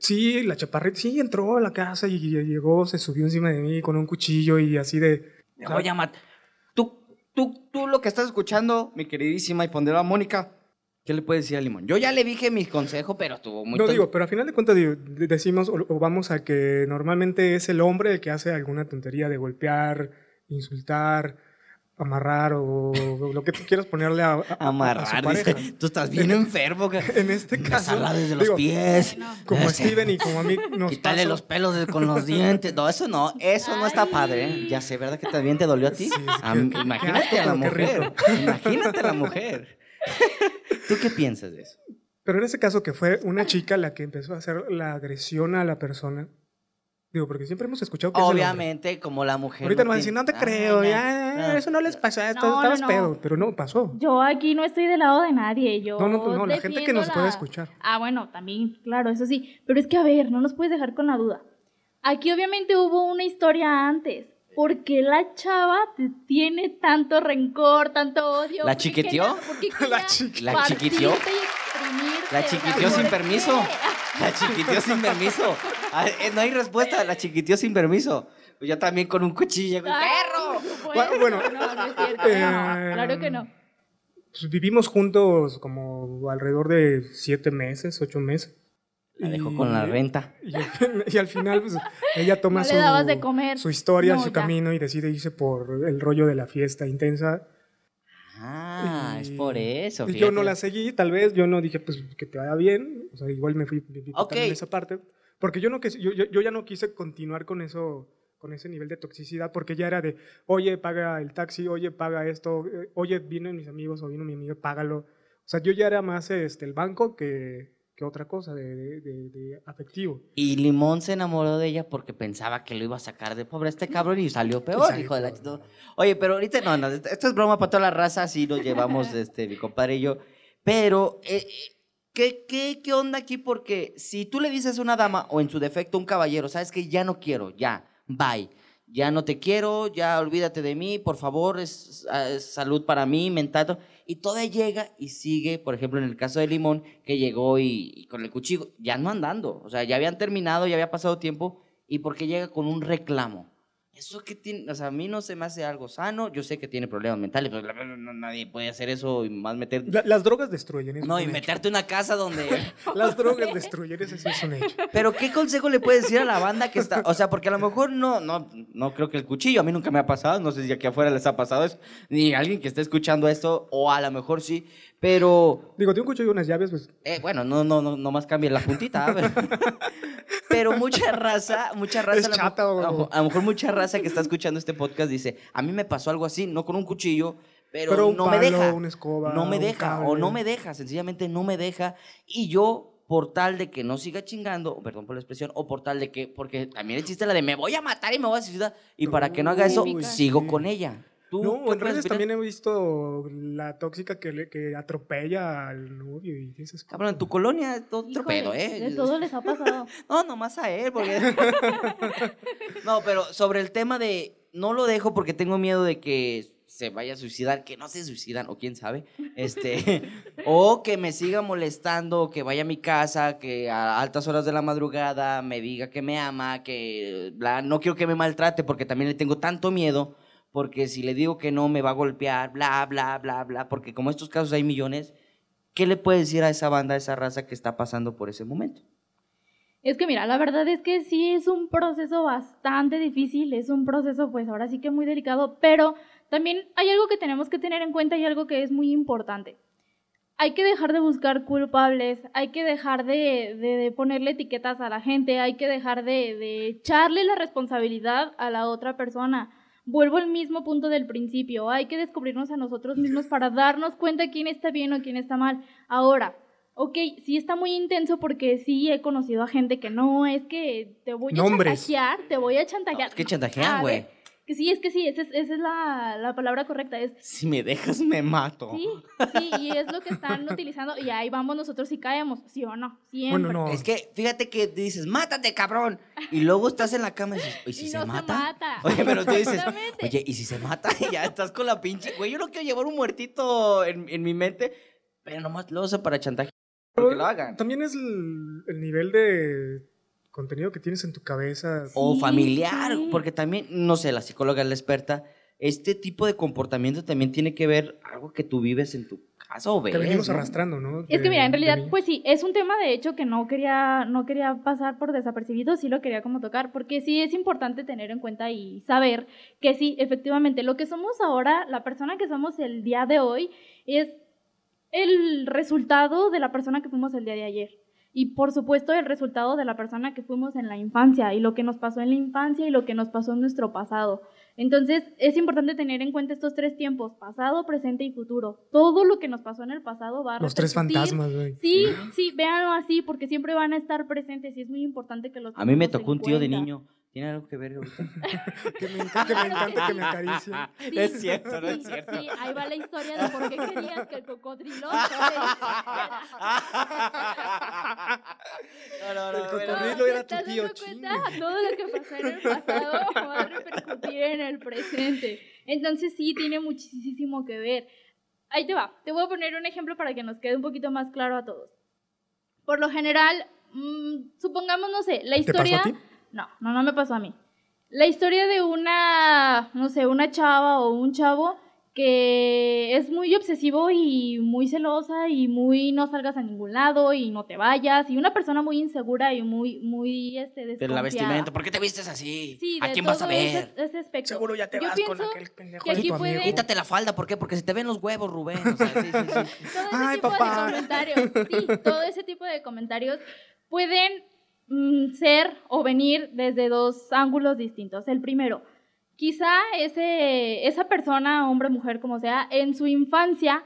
Sí, la chaparrita, sí, entró a la casa y llegó, se subió encima de mí con un cuchillo y así de... Me voy a matar. Tú, tú, tú lo que estás escuchando, mi queridísima y ponderada Mónica, ¿qué le puedes decir a Limón? Yo ya le dije mi consejo, pero estuvo muy No digo, pero al final de cuentas decimos o, o vamos a que normalmente es el hombre el que hace alguna tontería de golpear, insultar, amarrar o, o lo que tú quieras ponerle a, a- a- a su Amarrar, pareja. dice. Tú estás bien enfermo. ca- En este caso, desde los digo, pies. como Ese. Steven y como a mí nos Quitarle pasó- los pelos de- con los dientes. No, eso no, eso no está padre. ¿eh? Ya sé, ¿verdad que también te dolió a ti? Sí, es A que- mí- qué imagínate a la mujer. Imagínate a la mujer. ¿Tú qué piensas de eso? Pero en ese caso que fue una chica la que empezó a hacer la agresión a la persona. Digo, porque siempre hemos escuchado que es el. Obviamente, como la mujer. Ahorita nos van a decir, no te Ay, creo, no, ya, no. eso no les pasa, No, no, estabas no. pedo, pero no, pasó. Yo aquí no estoy del lado de nadie. Yo No, no, no, la gente que nos puede la- escuchar. Ah, bueno, también, claro, eso sí. Pero es que, a ver, no nos puedes dejar con la duda. Aquí obviamente hubo una historia antes. ¿Por qué la chava te tiene tanto rencor, tanto odio? ¿La ¿Por qué chiquiteó? qué La chiqui- ¿La chiquiteó? La O sea, chiquitió ¿por sin qué? permiso. La chiquitió sin permiso. Ah, eh, No hay respuesta, la chiquitió sin permiso. Pues yo también con un cuchillo. Ay, ¡Perro! supuesto. Bueno, no, no es cierto. eh, no, claro que no. Pues vivimos juntos como alrededor de siete meses, ocho meses. La dejó Y- con la renta. Y, al- y al final, pues, ella toma No su, de comer. su historia, No, su ya. camino y decide irse por el rollo de la fiesta intensa. Ah, Y- es por eso. y yo no la seguí, tal vez, yo no dije, pues que te vaya bien. O sea, igual me fui me fui Ok. también esa parte. Porque yo, no, yo, yo ya no quise continuar con eso con ese nivel de toxicidad, porque ya era de, oye, paga el taxi, oye, paga esto, eh, oye, vienen mis amigos o vino mi amigo, págalo. O sea, yo ya era más este, el banco que, que otra cosa de, de- de- de afectivo. Y Limón se enamoró de ella porque pensaba que lo iba a sacar de pobre este cabrón y salió peor, salió hijo de la. Oye, pero ahorita no, no, esto es broma para toda la raza, así nos llevamos este, mi compadre y yo. Pero, eh, eh, ¿qué, qué, ¿qué onda aquí? Porque si tú le dices a una dama o en su defecto a un caballero, sabes que ya no quiero, ya, bye. Ya no te quiero, ya olvídate de mí, por favor, es, salud para mí, mental. Y toda llega y sigue, por ejemplo, en el caso de Limón, que llegó y, y con el cuchillo, ya no andando. O sea, ya habían terminado, ya había pasado tiempo, y porque llega con un reclamo. Eso que tiene, o sea, a mí no se me hace algo sano. Yo sé que tiene problemas mentales, pero la verdad no- nadie puede hacer eso y más meter. La- las drogas destruyen. eso No, y meterte en una casa donde. Las drogas destruyen, eso sí es un hecho. Pero ¿qué consejo le puedes decir a la banda que está? O sea, porque a lo mejor no, no, no creo que el cuchillo, a mí nunca me ha pasado, no sé si aquí afuera les ha pasado eso, ni alguien que esté escuchando esto, o a lo mejor sí, pero Digo, de un cuchillo y unas llaves, pues eh, bueno, no, no, no, no más cambie la puntita. ver. Pero mucha raza, mucha raza, Es chata, a, lo- a lo mejor mucha raza que está escuchando este podcast dice, a mí me pasó algo así, no con un cuchillo, pero, Pero un no me palo, deja. una escoba, no me deja, o no me deja, sencillamente no me deja. Y yo, por tal de que no siga chingando, perdón por la expresión, o por tal de que, porque también existe la de me voy a matar y me voy a suicidar, y para que no haga eso, sigo con ella. ¿Tú No, en redes también he visto la tóxica que, le- que atropella al novio y esas cosas. Cabrón, en tu colonia es todo otro Híjole, pedo, ¿eh? De todo les ha pasado. No, nomás a él, porque... no, pero sobre el tema de no lo dejo porque tengo miedo de que se vaya a suicidar, que no se suicidan, o quién sabe, este, o que me siga molestando, que vaya a mi casa, que a altas horas de la madrugada me diga que me ama, que bla, no quiero que me maltrate porque también le tengo tanto miedo, porque si le digo que no me va a golpear, bla, bla, bla, bla, porque como estos casos hay millones, ¿qué le puedes decir a esa banda, a esa raza que está pasando por ese momento? Es que mira, la verdad es que sí es un proceso bastante difícil, es un proceso pues ahora sí que muy delicado, pero también hay algo que tenemos que tener en cuenta y algo que es muy importante. Hay que dejar de buscar culpables, hay que dejar de, de- de ponerle etiquetas a la gente, hay que dejar de, de echarle la responsabilidad a la otra persona. Vuelvo al mismo punto del principio, hay que descubrirnos a nosotros mismos para darnos cuenta quién está bien o quién está mal. Ahora, ok, sí está muy intenso porque sí he conocido a gente que no, es que te voy a Nombres. chantajear, te voy a chantajear. Es que chantajean, güey. Que sí, es que sí, esa es, esa es la, la palabra correcta, es Si me dejas, me mato. sí, sí, y es lo que están utilizando y ahí vamos nosotros si caemos, sí o no, siempre. Bueno, no. Es que fíjate que dices, mátate, cabrón. Y luego estás en la cama y dices, ¿y si Y se, no se mata? mata. Oye, pero tú dices, oye, ¿y si se mata? Y ya estás con la pinche. Güey, yo no quiero llevar un muertito en, en mi mente, pero nomás lo uso para chantaje. Que lo hagan. También es el, el nivel de contenido que tienes en tu cabeza. O familiar, sí. porque también, no sé, la psicóloga es la experta. Este tipo de comportamiento también tiene que ver algo que tú vives en tu casa o ves. que venimos ¿no? arrastrando, ¿no? Es que mira, en realidad, pues sí, es un tema de hecho que no quería, no quería pasar por desapercibido, sí lo quería como tocar, porque sí es importante tener en cuenta y saber que sí, efectivamente, lo que somos ahora, la persona que somos el día de hoy, es el resultado de la persona que fuimos el día de ayer. Y por supuesto el resultado de la persona que fuimos en la infancia y lo que nos pasó en la infancia y lo que nos pasó en nuestro pasado. Entonces es importante tener en cuenta estos tres tiempos, pasado, presente y futuro. Todo lo que nos pasó en el pasado va a Los tres fantasmas, güey. Sí, sí, véanlo así porque siempre van a estar presentes y es muy importante que los A mí me tocó un tío de niño. ¿Tiene algo que ver ahorita? Que me, que me encanta que me acaricie. Sí, Es cierto, no es sí, cierto. Sí, ahí va la historia de por qué querías que el cocodrilo No, no, no, El cocodrilo era tu ¿Te estás tío, dando cuenta? Todo lo que pasó en el pasado va a repercutir en el presente. Entonces sí, tiene muchísimo que ver. Ahí te va. Te voy a poner un ejemplo para que nos quede un poquito más claro a todos. Por lo general, mm, supongamos, no sé, la ¿Te pasó historia... a ti? No, no, no me pasó a mí. La historia de una, no sé, una chava o un chavo que es muy obsesivo y muy celosa y muy no salgas a ningún lado y no te vayas y una persona muy insegura y muy, muy, este, De desconfiada. la vestimenta. ¿Por qué te vistes así? Sí, ¿A quién vas a ver? Ese, ese aspecto. Seguro ya te Yo vas con aquel pendejo que de aquí puede- Quítate la falda, ¿por qué? Porque se te ven los huevos, Rubén. O sea, sí, sí, sí. todo ese Ay, tipo papá. de comentarios, sí, todo ese tipo de comentarios pueden mm, ser o venir desde dos ángulos distintos. El primero, quizá ese, esa persona, hombre, mujer, como sea, en su infancia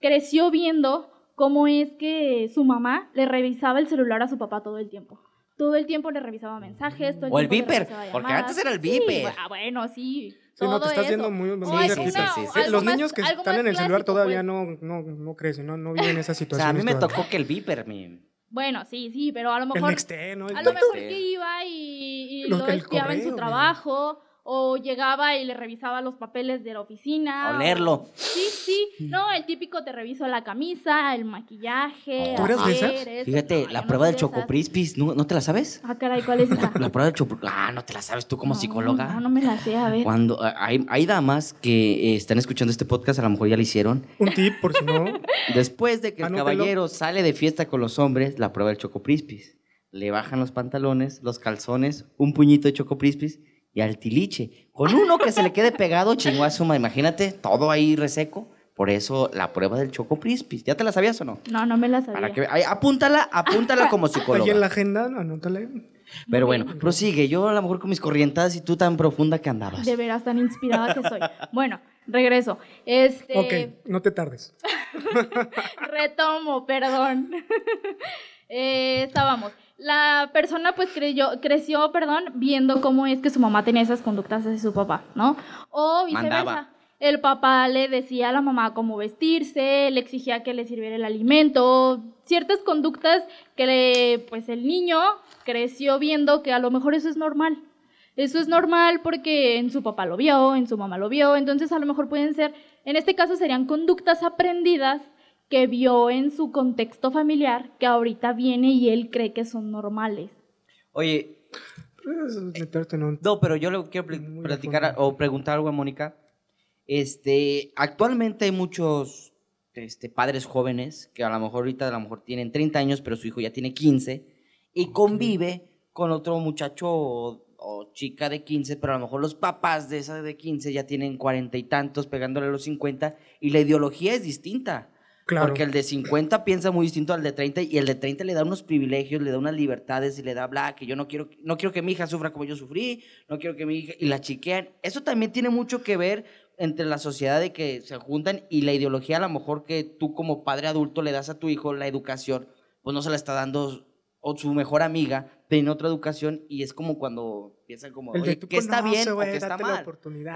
creció viendo cómo es que su mamá le revisaba el celular a su papá todo el tiempo. Todo el tiempo le revisaba mensajes, todo el O el revisaba porque antes era el Sí, beeper. ah, bueno, sí. Sí, no, te estás eso. yendo muy, muy O Sí, cerquita. sí, sí, sí. Sí, Los más- niños que están en el celular clásico, todavía pues. no, no, no crecen, no, no viven esa O situación. sea, a mí me tocó que el viper, mi... Bueno, sí, sí, pero a lo El mejor Nextel, ¿no? El A lo mejor que iba y, y lo el espiaba en su trabajo, o llegaba y le revisaba los papeles de la oficina. Olerlo. Sí, sí. No, el típico te reviso la camisa, el maquillaje. ¿Tú eras de esas? Fíjate, No, la no prueba del chocoprispis, ¿no, ¿no te la sabes? Ah, caray, ¿cuál es esa? La prueba del choco... Ah, no te la sabes tú como No, psicóloga. No, no me la sé, a ver. Cuando hay, hay damas que eh, están escuchando este podcast, a lo mejor ya lo hicieron. Un tip, por si no. Después de que el caballero sale de fiesta con los hombres, la prueba del chocoprispis. Le bajan los pantalones, los calzones, un puñito de chocoprispis y al tiliche. Con uno que se le quede pegado, chingó a suma. Imagínate, todo ahí reseco. Por eso la prueba del chocoprispis. ¿Ya te la sabías o no? No, no me la sabía. Para que, ay, apúntala, apúntala como psicóloga. en la agenda, anótale. Pero bueno, prosigue. Yo a lo mejor con mis corrientadas y tú tan profunda que andabas. De veras tan inspirada que soy. Bueno, regreso. Este. Ok, no te tardes. Retomo, perdón. Eh, estábamos. La persona pues creyó, creció, perdón, viendo cómo es que su mamá tenía esas conductas hacia su papá, ¿no? O viceversa. Mandaba. El papá le decía a la mamá cómo vestirse, le exigía que le sirviera el alimento, ciertas conductas que le, pues el niño creció viendo que a lo mejor eso es normal. Eso es normal porque en su papá lo vio, en su mamá lo vio, entonces a lo mejor pueden ser, en este caso serían conductas aprendidas que vio en su contexto familiar que ahorita viene y él cree que son normales. Oye, Puedes meterte en un... No, pero yo le quiero pl- Muy platicar o preguntar algo a Mónica. Este, actualmente hay muchos este, padres jóvenes que a lo mejor ahorita a lo mejor tienen 30 años, pero su hijo ya tiene 15 y convive con otro muchacho o, o chica de 15, pero a lo mejor los papás de esa de 15 ya tienen 40 y tantos pegándole a los 50 y la ideología es distinta. Porque el de 50 piensa muy distinto al de 30 y el de 30 le da unos privilegios, le da unas libertades y le da bla, que yo no quiero, no quiero que mi hija sufra como yo sufrí, no quiero que mi hija... Y la chiquean. Eso también tiene mucho que ver entre la sociedad de que se juntan y la ideología a lo mejor que tú como padre adulto le das a tu hijo la educación, pues no se la está dando o su mejor amiga, tiene otra educación y es como cuando piensan como, oye, que está bien o que está mal.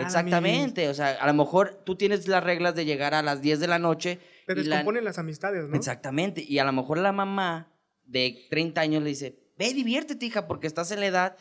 Exactamente, o sea, a lo mejor tú tienes las reglas de llegar a las 10 de la noche Te y la- descomponen las amistades, ¿no? Exactamente. Y a lo mejor la mamá de 30 años le dice, ve, diviértete, hija, porque estás en la edad.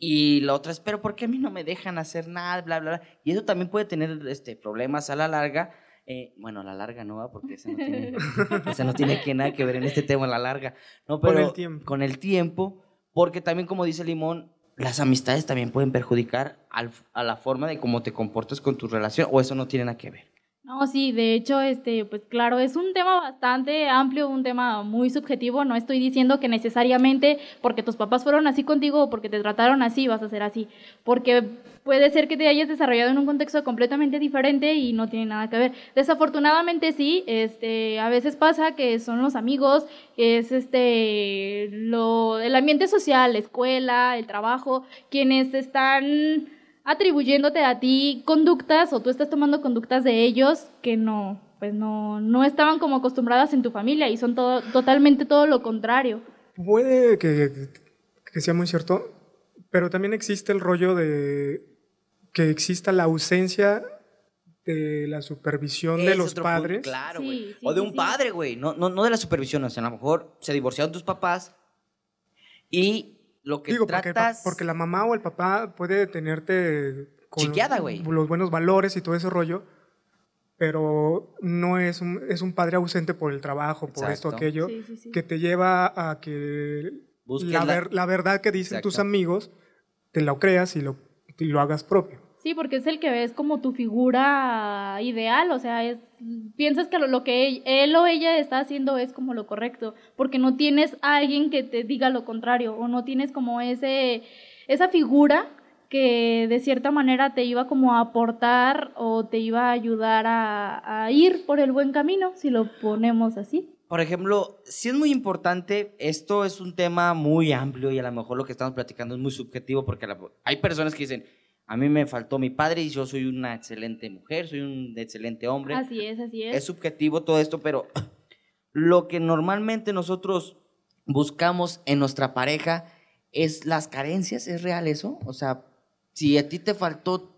Y la otra es, pero ¿por qué a mí no me dejan hacer nada? Bla, bla, bla. Y eso también puede tener este, problemas a la larga. Eh, bueno, a la larga no va, porque esa no tiene, esa no tiene que nada que ver en este tema, a la larga. No, Con pero el tiempo. Con el tiempo, porque también, como dice Limón, las amistades también pueden perjudicar al- a la forma de cómo te comportas con tu relación, o eso no tiene nada que ver. No, sí, de hecho, este, pues claro, es un tema bastante amplio, un tema muy subjetivo. No estoy diciendo que necesariamente porque tus papás fueron así contigo o porque te trataron así vas a ser así. Porque puede ser que te hayas desarrollado en un contexto completamente diferente y no tiene nada que ver. Desafortunadamente sí, este, a veces pasa que son los amigos, es este, lo, el ambiente social, la escuela, el trabajo, quienes están atribuyéndote a ti conductas o tú estás tomando conductas de ellos que no, pues no, no estaban como acostumbradas en tu familia y son todo, totalmente todo lo contrario. Puede que, que sea muy cierto, pero también existe el rollo de que exista la ausencia de la supervisión de Es los otro punto, padres. claro, Sí, güey. sí, o de sí, un sí. padre, güey. No, no, no de la supervisión. O sea, a lo mejor se divorciaron tus papás y lo que Digo, porque, tratas... porque la mamá o el papá puede tenerte con Chiqueada, los- güey. los buenos valores y todo ese rollo, pero no es un, es un padre ausente por el trabajo, por esto, Exacto. aquello, Sí, sí, sí. que te lleva a que la, la- ver- la verdad que dicen tus Exacto. amigos te lo creas y lo, y lo hagas propio. Sí, porque es el que ves como tu figura ideal, o sea, es piensas que lo, que él, o ella está haciendo es como lo correcto, porque no tienes a alguien que te diga lo contrario o no tienes como ese esa figura que de cierta manera te iba como a aportar o te iba a ayudar a, a ir por el buen camino, si lo ponemos así. por ejemplo, sí es muy importante, esto es un tema muy amplio y a lo mejor lo que estamos platicando es muy subjetivo porque hay personas que dicen, a mí me faltó mi padre y yo soy una excelente mujer, soy un excelente hombre. Así es, así es. es subjetivo todo esto, pero lo que normalmente nosotros buscamos en nuestra pareja es las carencias, ¿es real eso? O sea, si a ti te faltó,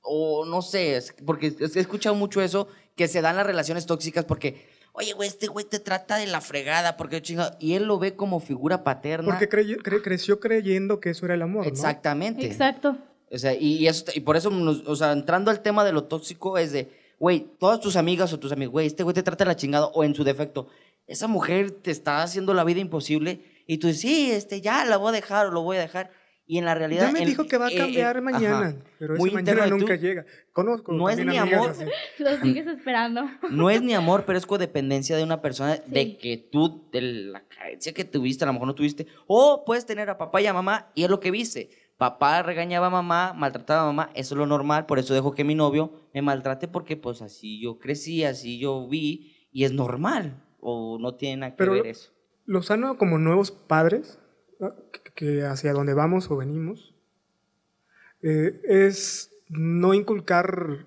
o no sé, porque he escuchado mucho eso, que se dan las relaciones tóxicas porque, oye, güey, este güey te trata de la fregada, porque chingado, y él lo ve como figura paterna. Porque crey- cre- creció creyendo que eso era el amor, ¿no? Exactamente. Exacto. O sea, y, y eso, y por eso, nos- o sea, entrando al tema de lo tóxico es de, güey, todas tus amigas o tus amigos, güey, este güey te trata de la chingada o en su defecto, esa mujer te está haciendo la vida imposible y tú dices, sí, este, ya la voy a dejar o lo voy a dejar. Y en la realidad... Ya me en- dijo que va a eh, eh, cambiar mañana, ajá, pero muy ese interno mañana de tú. nunca llega. Conozco No es amigas amor. así. Lo sigues esperando. No es ni amor, pero es codependencia de una persona de Sí. que tú, de la carencia que tuviste, a lo mejor no tuviste. O puedes tener a papá y a mamá y es lo que viste. Papá regañaba a mamá, maltrataba a mamá, eso es lo normal, por eso dejo que mi novio me maltrate porque pues así yo crecí, así yo vi y es normal. O no tiene nada que Pero ver eso. Lo sano como nuevos padres, que, hacia donde vamos o venimos, eh, es no inculcar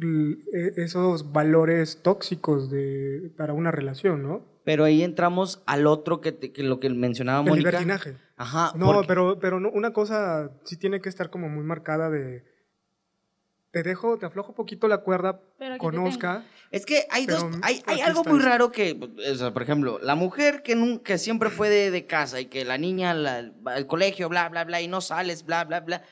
e- esos valores tóxicos de, para una relación, ¿no? Pero ahí entramos al otro que, te- que lo que mencionaba El Mónica. libertinaje. Ajá. No, porque- pero, pero no, una cosa sí tiene que estar como muy marcada de... Te dejo, te aflojo poquito la cuerda, te conozca. Es que hay dos, hay, hay aquí algo muy raro que, o sea, por ejemplo, la mujer que nunca, siempre fue de, de casa y que la niña la- va al colegio, bla, bla, bla, y no sales, bla, bla, bla,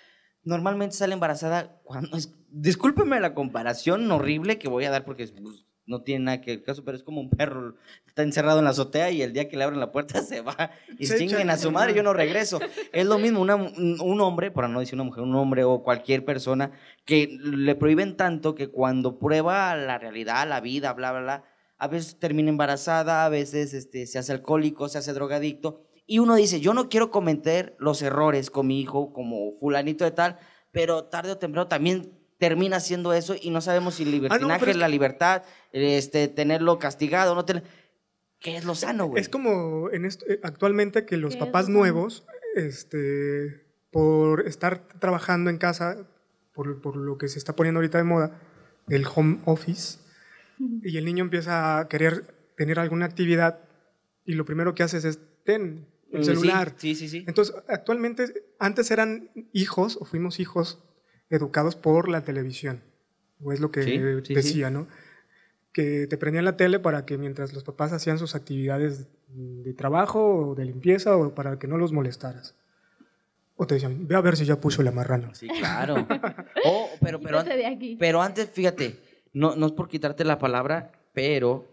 normalmente sale embarazada cuando es, discúlpeme la comparación horrible que voy a dar porque pues, no tiene nada que ver caso, pero es como un perro, está encerrado en la azotea y el día que le abren la puerta se va y Se chinguen a su madre, yo no regreso. Es lo mismo, una- un un hombre, para no decir una mujer, un hombre o cualquier persona que le prohíben tanto que cuando prueba la realidad, la vida, bla, bla, bla, a veces termina embarazada, a veces este, se hace alcohólico, se hace drogadicto, y uno dice, yo no quiero cometer los errores con mi hijo como fulanito de tal, pero tarde o temprano también termina haciendo eso y no sabemos si el libertinaje Ah, es la libertad, este, tenerlo castigado, no tener... ¿Qué es lo sano, güey? Es como en esto, eh, actualmente que los ¿Qué es papás nuevos, este, por estar trabajando en casa, por, por lo que se está poniendo ahorita de moda, el home office, y el niño empieza a querer tener alguna actividad, y lo primero que haces es, ten el Mm, Sí, celular. Sí, sí, sí. Entonces, actualmente, antes eran hijos, o fuimos hijos educados por la televisión, o es lo que Sí, sí, sí. decía, ¿no? Que te prendían la tele para que mientras los papás hacían sus actividades de trabajo o de limpieza, o para que no los molestaras. O te decían, ve a ver si ya puso la marrana. Sí, claro. Oh, pero, antes, fíjate, no, no es por quitarte la palabra, pero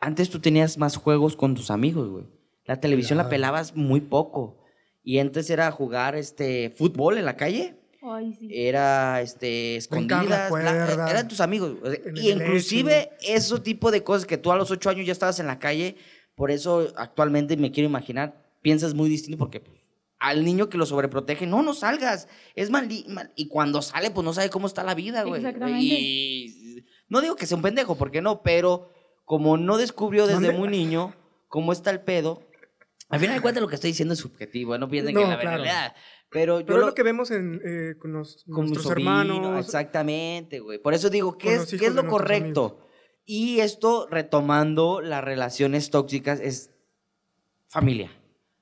antes tú tenías más juegos con tus amigos, güey. La televisión la pelabas muy poco. Y antes era jugar este fútbol en la calle, Ay, sí. era este escondidas, eran tus amigos. y inclusive ese tipo de cosas que tú a los ocho años ya estabas en la calle, por eso actualmente me quiero imaginar, piensas muy distinto porque pues, al niño que lo sobreprotege, no, no salgas, es mal, mal- y cuando sale pues no sabe cómo está la vida, güey. Exactamente. Y no digo que sea un pendejo, porque no, pero como no descubrió desde ¿Dónde? muy niño cómo está el pedo, al final de cuentas lo que estoy diciendo es subjetivo, no piensen No, que la claro. realidad. Pero yo Pero es lo- lo que vemos en, eh, con los- con nuestros sobrino, hermanos. Exactamente, güey. Por eso digo, ¿qué es, qué es lo correcto? Y esto, retomando las relaciones tóxicas, es familia.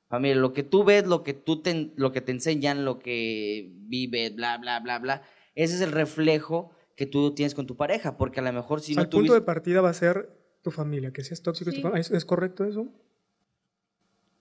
Familia, lo que tú ves, lo que, tú te, lo que te enseñan, lo que vives, bla, bla, bla, bla. Ese es el reflejo que tú tienes con tu pareja, porque a lo mejor si O sea, no el punto de partida va a ser tu familia, que si es tóxico, es tu Sí. familia. ¿Es, es correcto eso?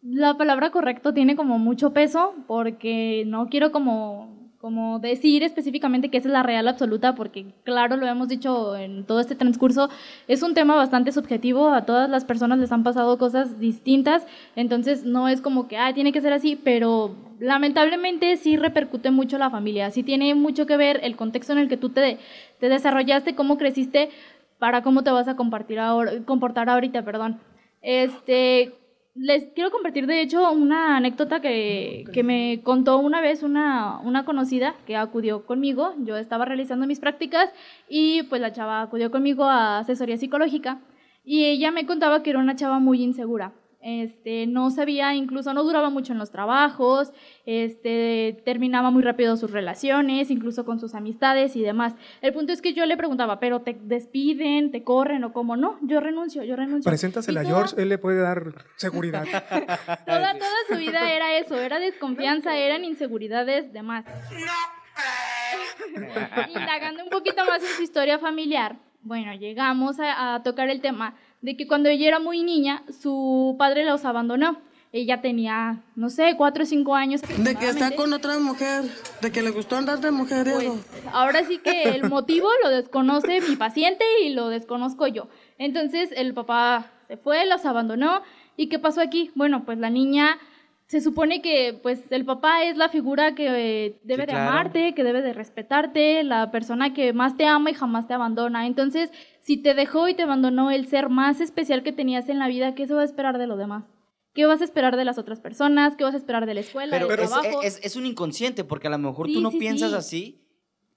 La palabra correcto tiene como mucho peso porque no quiero como, como decir específicamente que es la real absoluta porque claro, lo hemos dicho en todo este transcurso, es un tema bastante subjetivo, a todas las personas les han pasado cosas distintas, entonces no es como que, ah, tiene que ser así, pero lamentablemente sí repercute mucho la familia, sí tiene mucho que ver el contexto en el que tú te, te desarrollaste, cómo creciste, para cómo te vas a compartir ahora, comportar ahorita, perdón. Este, les quiero compartir, de hecho, una anécdota que, que me contó una vez una, una conocida que acudió conmigo. Yo estaba realizando mis prácticas y pues la chava acudió conmigo a asesoría psicológica Y ella me contaba que era una chava muy insegura. Este, no sabía, incluso no duraba mucho en los trabajos, este, terminaba muy rápido sus relaciones, incluso con sus amistades y demás. El punto es que yo le preguntaba, ¿pero te despiden, te corren o cómo? No, yo renuncio, yo renuncio. Preséntasela a George, él le puede dar seguridad. Toda, toda su vida era eso, era desconfianza, eran inseguridades, demás. Indagando un poquito más en su historia familiar, bueno, llegamos a, a tocar el tema de que cuando ella era muy niña, su padre los abandonó. Ella tenía, no sé, cuatro o cinco años. De que está con otra mujer, de que le gustó andar de mujeriego. Pues ahora sí que el motivo lo desconoce mi paciente y lo desconozco yo. Entonces el papá se fue, los abandonó. ¿Y qué pasó aquí? Bueno, pues la niña se supone que pues el papá es la figura que eh, debe Sí, de claro. amarte, que debe de respetarte, la persona que más te ama y jamás te abandona. Entonces, si te dejó y te abandonó el ser más especial que tenías en la vida, ¿qué se va a esperar de lo demás? ¿Qué vas a esperar de las otras personas? ¿Qué vas a esperar de la escuela, Pero, del es, trabajo? es- es un inconsciente, porque a lo mejor Sí, tú no sí, piensas sí. así,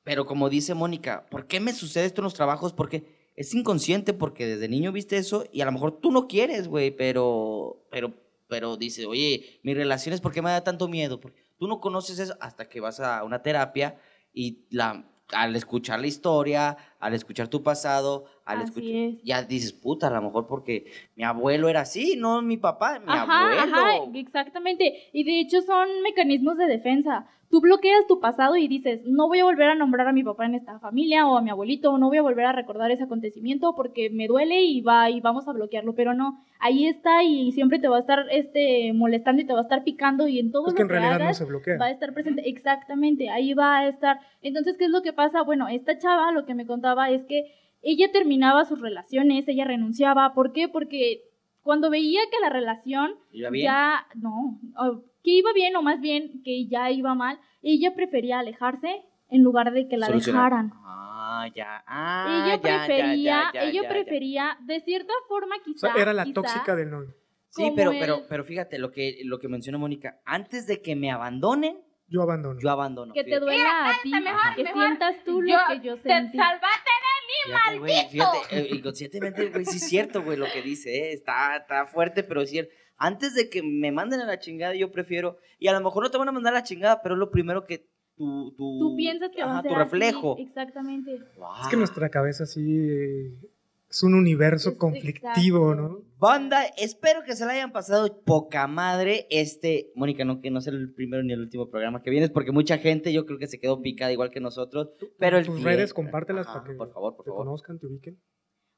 pero como dice Mónica, ¿por qué me sucede esto en los trabajos? Porque es inconsciente, porque desde niño viste eso y a lo mejor tú no quieres, güey, pero, pero, pero dices, oye, mis relaciones, ¿por qué me da tanto miedo? Porque tú no conoces eso hasta que vas a una terapia y la, al escuchar la historia, al escuchar tu pasado, al escuchar, es. ya dices, puta, a lo mejor porque mi abuelo era así, no mi papá, mi Ajá, abuelo. ajá, exactamente. Y de hecho son mecanismos de defensa. Tú bloqueas tu pasado y dices, no voy a volver a nombrar a mi papá en esta familia o a mi abuelito, o no voy a volver a recordar ese acontecimiento porque me duele y va y vamos a bloquearlo, pero no, ahí está y siempre te va a estar este molestando y te va a estar picando y en todo es lo que no se bloquea. va a estar presente. Exactamente, ahí va a estar. Entonces, ¿qué es lo que pasa? Bueno, esta chava lo que me contaba es que ella terminaba sus relaciones, ella renunciaba. ¿Por qué? Porque cuando veía que la relación ¿Iba bien? ya, no, que iba bien o más bien que ya iba mal, ella prefería alejarse en lugar de que la Solucionar. dejaran. Ah, ya. Ah, ella ya, ya, prefería, ya, ya, ella ya, ya. prefería, de cierta forma O quizá, sea, era la quizá, tóxica del novio. Sí, pero, él. pero, pero fíjate, lo que, lo que mencionó Mónica, antes de que me abandonen, Yo abandono. yo abandono. que te duela a ti, que sientas tú lo que yo sentí. Fíjate, güey, fíjate, eh, inconscientemente, güey, sí es cierto, güey, lo que dice, eh, está, está fuerte, pero es cierto. Antes de que me manden a la chingada, yo prefiero, y a lo mejor no te van a mandar a la chingada, pero es lo primero que tu, tu, Tú piensas que va a ser tu así, reflejo. exactamente. Es que nuestra cabeza sí es un universo Es- conflictivo, exacto. ¿no? Banda, espero que se la hayan pasado poca madre. Este, Mónica, no que no sea el primero ni el último programa que vienes, porque mucha gente yo creo que se quedó picada igual que nosotros. Pero el Tus redes, compártelas Ajá, para que por favor, por te favor. conozcan, te ubiquen.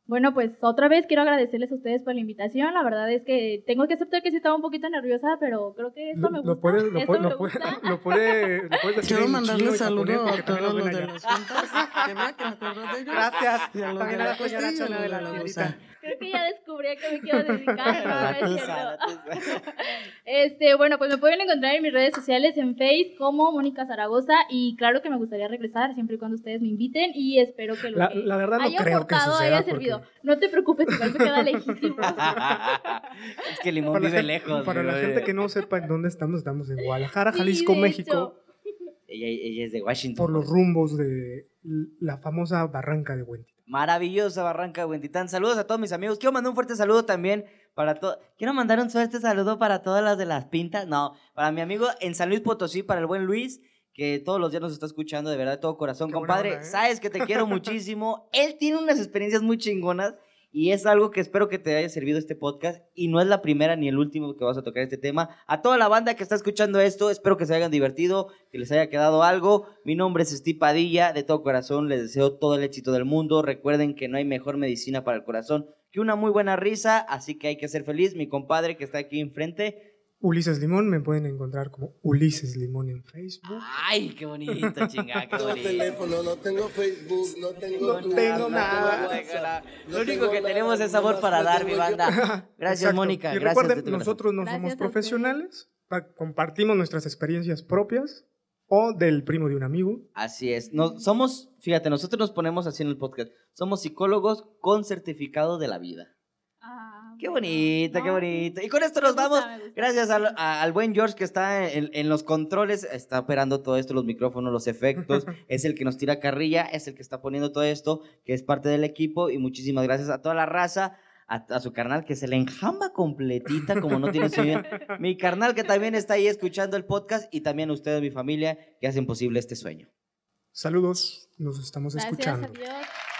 Bueno, pues otra vez quiero agradecerles a ustedes por la invitación. La verdad es que tengo que aceptar que sí estaba un poquito nerviosa, pero creo que esto Lo, me lo gusta. puedes, lo, esto puede- me lo, puede- gusta. lo puede- lo puedes decir Quiero mandarle saludos a todos los de las juntas. Que vea que me acuerdo de ellos. Gracias. Y a los También de la. Creo que ya descubrí a qué me quiero dedicar. no, no es cierto. Este, bueno, pues me pueden encontrar en mis redes sociales, en Face como Mónica Zaragoza y claro que me gustaría regresar siempre y cuando ustedes me inviten y espero que lo La- que la verdad no haya creo que aportado haya porque- servido. No te preocupes, igual me queda lejísimo. es que Limón Para vive gente- lejos. Para la gente que no sepa en dónde estamos, estamos en Guadalajara, Sí, Jalisco, México, hecho. Ella, ella es de Washington. por los rumbos de la famosa barranca de Huentita. Maravillosa Barranca de Huentitán. Saludos a todos mis amigos. Quiero mandar un fuerte saludo también para todos. Quiero mandar un fuerte saludo para todas las de las pintas. No, para mi amigo en San Luis Potosí, para el buen Luis, que todos los días nos está escuchando de verdad de todo corazón. Qué Compadre, onda, ¿eh? sabes que te quiero muchísimo. Él tiene unas experiencias muy chingonas y es algo que espero que te haya servido este podcast. Y no es la primera ni el último que vas a tocar este tema. A toda la banda que está escuchando esto, espero que se hayan divertido, que les haya quedado algo. Mi nombre es Steve Padilla, de todo corazón les deseo todo el éxito del mundo. Recuerden que no hay mejor medicina para el corazón que una muy buena risa, así que hay que ser feliz. Mi compadre que está aquí enfrente. Ulises Limón, me pueden encontrar como Ulises Limón en Facebook. Ay, qué bonito, chingada, qué No tengo bonito. teléfono, no tengo Facebook, no tengo No tengo nada. No Lo único que nada, tenemos es amor nomás para dar, mi banda. Gracias, Exacto. Mónica. Y Gracias. recuerden, nosotros no Gracias somos profesionales, pa- compartimos nuestras experiencias propias o del primo de un amigo. Así es. No, somos, fíjate, nosotros nos ponemos así en el podcast. Somos psicólogos con certificado de la vida. Qué bonito, qué bonito. Y con esto nos gusta, vamos. Gracias al, a- al buen George que está en, en los controles, está operando todo esto, los micrófonos, los efectos. es el que nos tira carrilla, es el que está poniendo todo esto, que es parte del equipo. Y muchísimas gracias a toda la raza. a, a su carnal que se le enjamba completita como no tiene su. Mi carnal que también está ahí escuchando el podcast y también ustedes, mi familia, que hacen posible este sueño. Saludos, nos estamos Gracias, escuchando. adiós. Qué